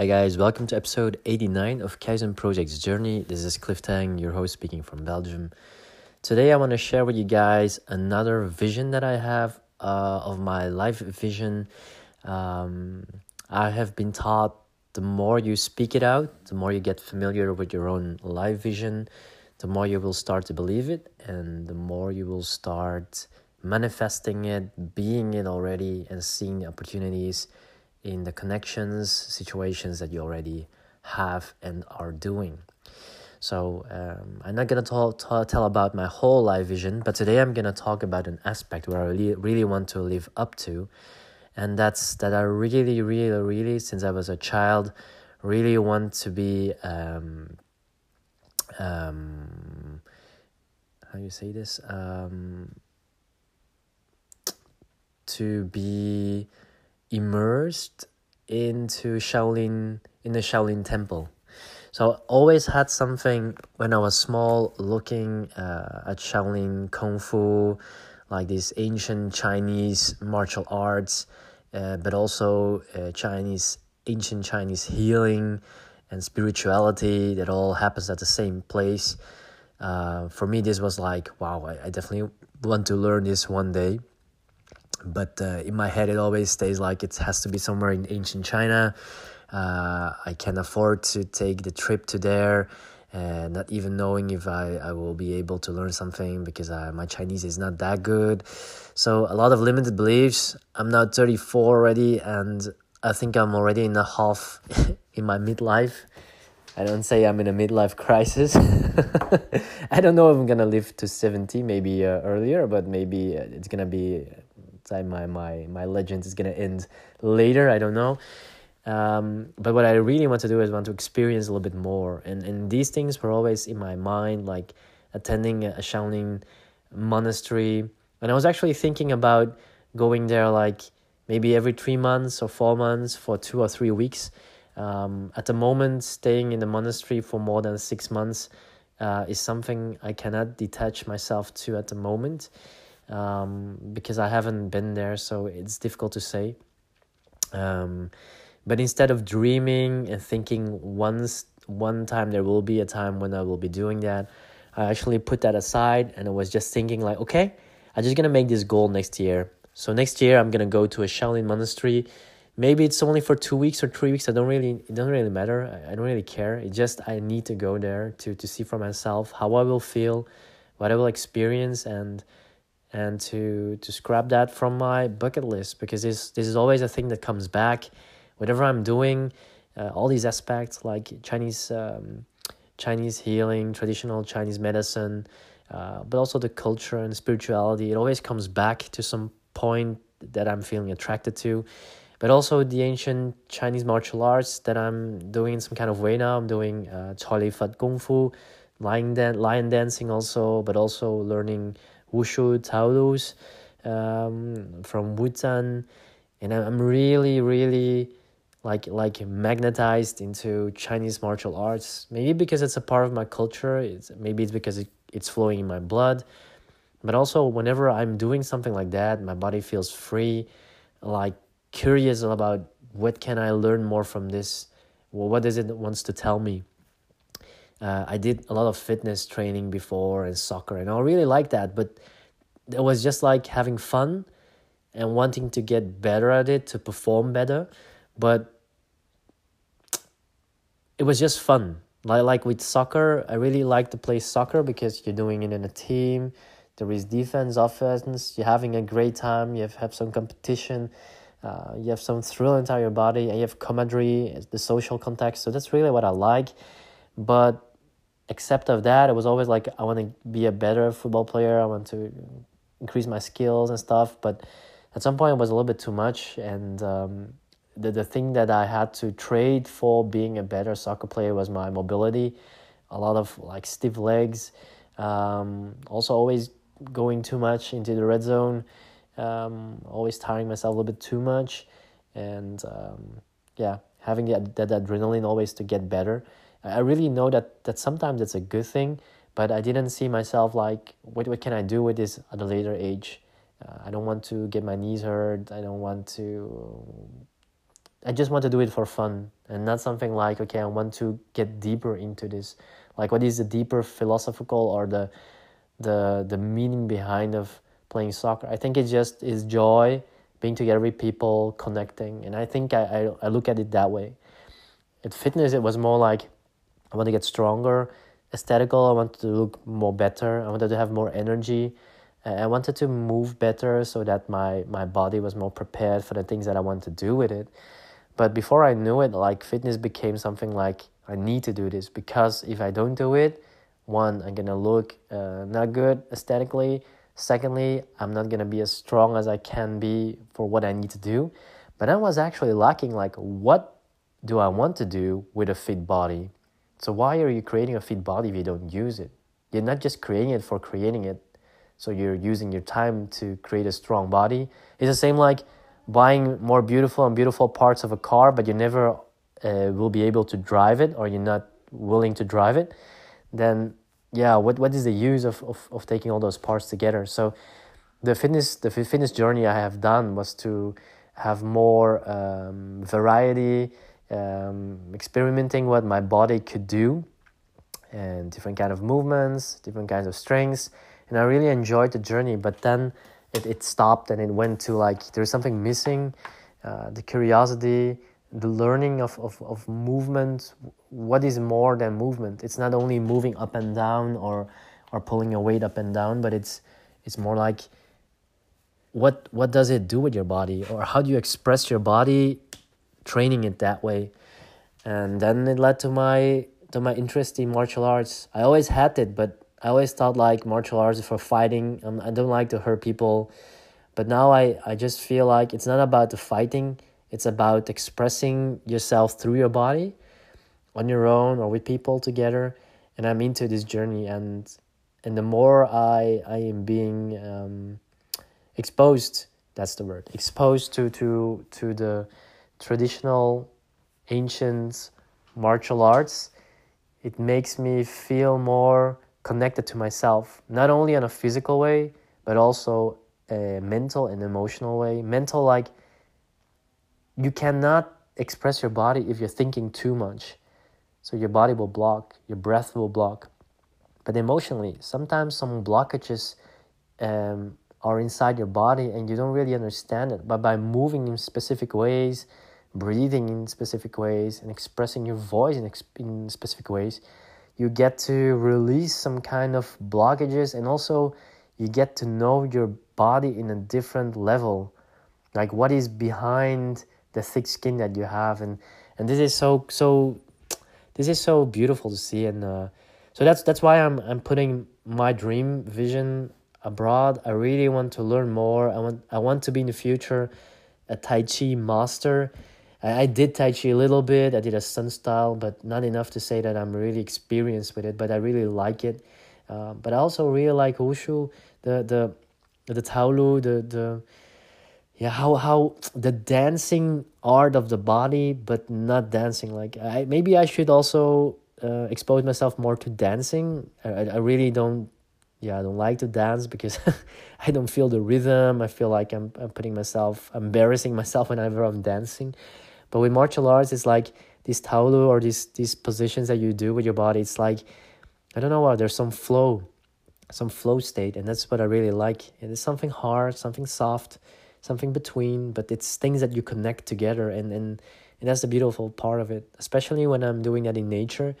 Hi guys, welcome to episode 89 of Kaizen Project's Journey. This is Cliff Tang, your host speaking from Belgium. Today I want to share with you guys another vision that I have uh, of my life vision. Um, I have been taught the more you speak it out, the more you get familiar with your own life vision, the more you will start to believe it, and the more you will start manifesting it, being it already, and seeing the opportunities in the connections, situations that you already have and are doing. So um, I'm not gonna talk, talk, tell about my whole life vision, but today I'm gonna talk about an aspect where I really really want to live up to, and that's that I really really really since I was a child, really want to be um, um, how you say this um, to be immersed into Shaolin in the Shaolin temple. So I always had something when I was small looking uh, at Shaolin Kung Fu, like these ancient Chinese martial arts, uh, but also uh, Chinese ancient Chinese healing and spirituality that all happens at the same place. Uh, for me, this was like, wow, I, I definitely want to learn this one day but uh, in my head it always stays like it has to be somewhere in ancient china. Uh, i can afford to take the trip to there and not even knowing if I, I will be able to learn something because I, my chinese is not that good. So a lot of limited beliefs. I'm now 34 already and i think i'm already in the half in my midlife. I don't say I'm in a midlife crisis. I don't know if I'm gonna live to 70, maybe uh, earlier, but maybe uh, it's gonna be my my my legend is gonna end later. I don't know. Um, but what I really want to do is want to experience a little bit more, and and these things were always in my mind, like attending a Shaolin monastery, and I was actually thinking about going there like maybe every three months or four months for two or three weeks. Um, at the moment, staying in the monastery for more than six months uh, is something I cannot detach myself to at the moment um, because I haven't been there, so it's difficult to say. Um, but instead of dreaming and thinking once one time there will be a time when I will be doing that, I actually put that aside and I was just thinking like, okay, I'm just gonna make this goal next year. So next year I'm gonna go to a Shaolin monastery. Maybe it's only for two weeks or three weeks. I don't really it doesn't really matter. I, I don't really care. It just I need to go there to to see for myself how I will feel, what I will experience and and to to scrap that from my bucket list because this this is always a thing that comes back. Whatever i'm doing uh, all these aspects like chinese um, chinese healing traditional chinese medicine uh, but also the culture and spirituality it always comes back to some point that i'm feeling attracted to. But also the ancient chinese martial arts that i'm doing in some kind of way now. I'm doing uh, Li Fat Kung Fu lion, dan- lion dancing also but also learning wushu taolus um, from Wutan, and I'm really really like like magnetized into Chinese martial arts. Maybe because it's a part of my culture. It's maybe it's because it, it's flowing in my blood. But also, whenever I'm doing something like that, my body feels free, like curious about what can I learn more from this. Well, what does it wants to tell me? Uh, I did a lot of fitness training before and soccer, and I really like that. But it was just like having fun and wanting to get better at it to perform better. But it was just fun. Like like with soccer, I really like to play soccer because you're doing it in a team. There is defense, offense. You're having a great time. You have, have some competition. Uh, you have some thrill inside your body, and you have camaraderie, the social context. So that's really what I like. But except of that, it was always like I want to be a better football player. I want to increase my skills and stuff. But at some point, it was a little bit too much, and um, the the thing that I had to trade for being a better soccer player was my mobility. A lot of like stiff legs. Um, also, always going too much into the red zone. Um, always tiring myself a little bit too much, and um, yeah, having that, that adrenaline always to get better. I really know that that sometimes it's a good thing, but I didn't see myself like what what can I do with this at a later age. Uh, I don't want to get my knees hurt. I don't want to I just want to do it for fun and not something like okay I want to get deeper into this like what is the deeper philosophical or the the the meaning behind of playing soccer I think it just is joy being together with people connecting and I think I, I, I look at it that way at fitness it was more like I want to get stronger aesthetical I wanted to look more better I wanted to have more energy I wanted to move better so that my my body was more prepared for the things that I want to do with it but before I knew it, like fitness became something like I need to do this because if I don't do it, one, I'm gonna look uh, not good aesthetically. Secondly, I'm not gonna be as strong as I can be for what I need to do. But I was actually lacking like what do I want to do with a fit body? So why are you creating a fit body if you don't use it? You're not just creating it for creating it. So you're using your time to create a strong body. It's the same like buying more beautiful and beautiful parts of a car, but you never uh, will be able to drive it or you're not willing to drive it, then yeah, what, what is the use of, of, of taking all those parts together? So the fitness the fitness journey I have done was to have more um, variety, um, experimenting what my body could do, and different kind of movements, different kinds of strengths, and I really enjoyed the journey. But then it, it stopped and it went to like there's something missing uh, the curiosity the learning of, of, of movement what is more than movement it's not only moving up and down or or pulling a weight up and down but it's it's more like what what does it do with your body or how do you express your body training it that way and then it led to my to my interest in martial arts i always had it but I always thought like martial arts is for fighting. Um, I don't like to hurt people, but now I, I just feel like it's not about the fighting. It's about expressing yourself through your body, on your own or with people together. And I'm into this journey, and and the more I I am being um, exposed, that's the word, exposed to to to the traditional, ancient martial arts, it makes me feel more connected to myself, not only in a physical way, but also a mental and emotional way. Mental, like you cannot express your body if you're thinking too much. So your body will block, your breath will block. But emotionally, sometimes some blockages um, are inside your body and you don't really understand it. But by moving in specific ways, breathing in specific ways, and expressing your voice in, in specific ways, you get to release some kind of blockages and also you get to know your body in a different level. Like what is behind the thick skin that you have and and this is so so this is so beautiful to see and uh, so that's that's why I'm I'm putting my dream vision abroad. I really want to learn more. I want I want to be in the future a tai chi master I, I did Tai Chi a little bit. I did a Sun style, but not enough to say that I'm really experienced with it. But I really like it. Uh, but I also really like Wushu, the the the Taolu, the the yeah how how the dancing art of the body, but not dancing. Like I maybe I should also uh, expose myself more to dancing. I I really don't yeah I don't like to dance because I don't feel the rhythm. I feel like I'm I'm putting myself embarrassing myself whenever I'm dancing. But with martial arts, it's like this taolu or these these positions that you do with your body. It's like I don't know what there's some flow, some flow state, and that's what I really like. It is something hard, something soft, something between, but it's things that you connect together, and and and that's the beautiful part of it. Especially when I'm doing that in nature,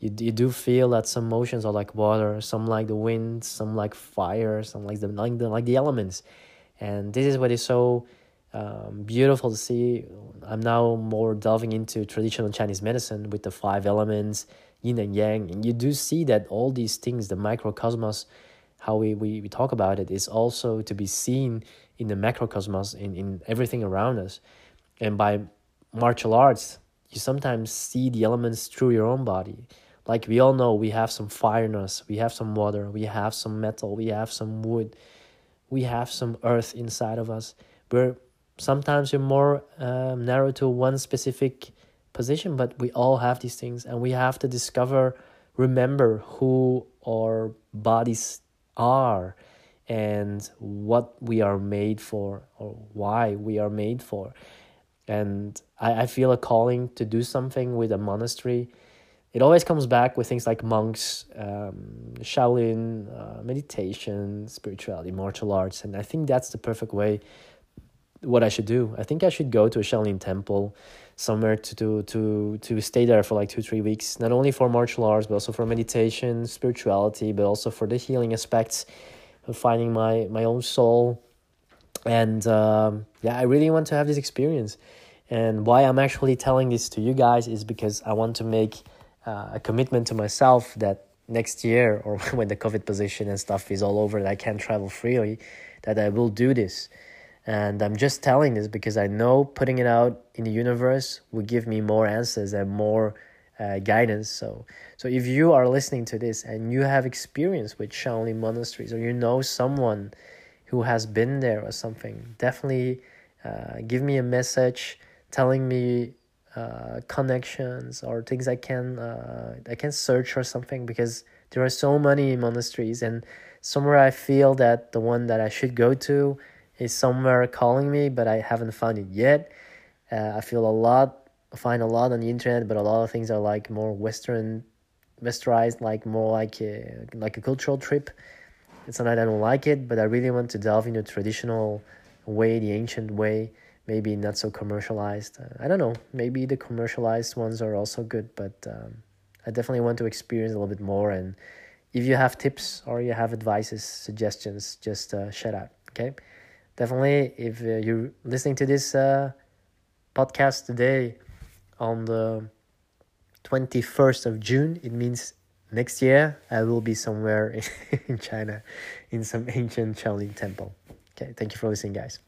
you you do feel that some motions are like water, some like the wind, some like fire, some like the like the like the elements, and this is what is so um, beautiful to see. I'm now more delving into traditional Chinese medicine with the five elements, yin and yang. And you do see that all these things, the microcosmos, how we, we, we talk about it, is also to be seen in the macrocosmos, in, in everything around us. And by martial arts, you sometimes see the elements through your own body. Like we all know, we have some fire in us, we have some water, we have some metal, we have some wood, we have some earth inside of us. We're sometimes you're more um, narrow to one specific position but we all have these things and we have to discover remember who our bodies are and what we are made for or why we are made for and I, I feel a calling to do something with a monastery it always comes back with things like monks, um, Shaolin, uh, meditation, spirituality, martial arts, and I think that's the perfect way. What I should do, I think I should go to a Shaolin temple, somewhere to to to to stay there for like two three weeks, not only for martial arts but also for meditation, spirituality, but also for the healing aspects of finding my my own soul, and um, yeah, I really want to have this experience. And why I'm actually telling this to you guys is because I want to make uh, a commitment to myself that next year or when the COVID position and stuff is all over and I can't travel freely, that I will do this. And I'm just telling this because I know putting it out in the universe will give me more answers and more uh, guidance. So, so if you are listening to this and you have experience with Shaolin monasteries or you know someone who has been there or something, definitely uh, give me a message telling me uh, connections or things I can uh, I can search or something because there are so many monasteries and somewhere I feel that the one that I should go to is somewhere calling me but I haven't found it yet. Uh, I feel a lot find a lot on the internet but a lot of things are like more western westernized like more like a, like a cultural trip. It's not that I don't like it but I really want to delve into traditional way the ancient way maybe not so commercialized. Uh, I don't know. Maybe the commercialized ones are also good, but um, I definitely want to experience a little bit more. And if you have tips or you have advices, suggestions, just uh, shout out. Okay, definitely. If uh, you're listening to this uh, podcast today on the twenty first of June, it means next year I will be somewhere in China, in some ancient Shaolin temple. Okay, thank you for listening, guys.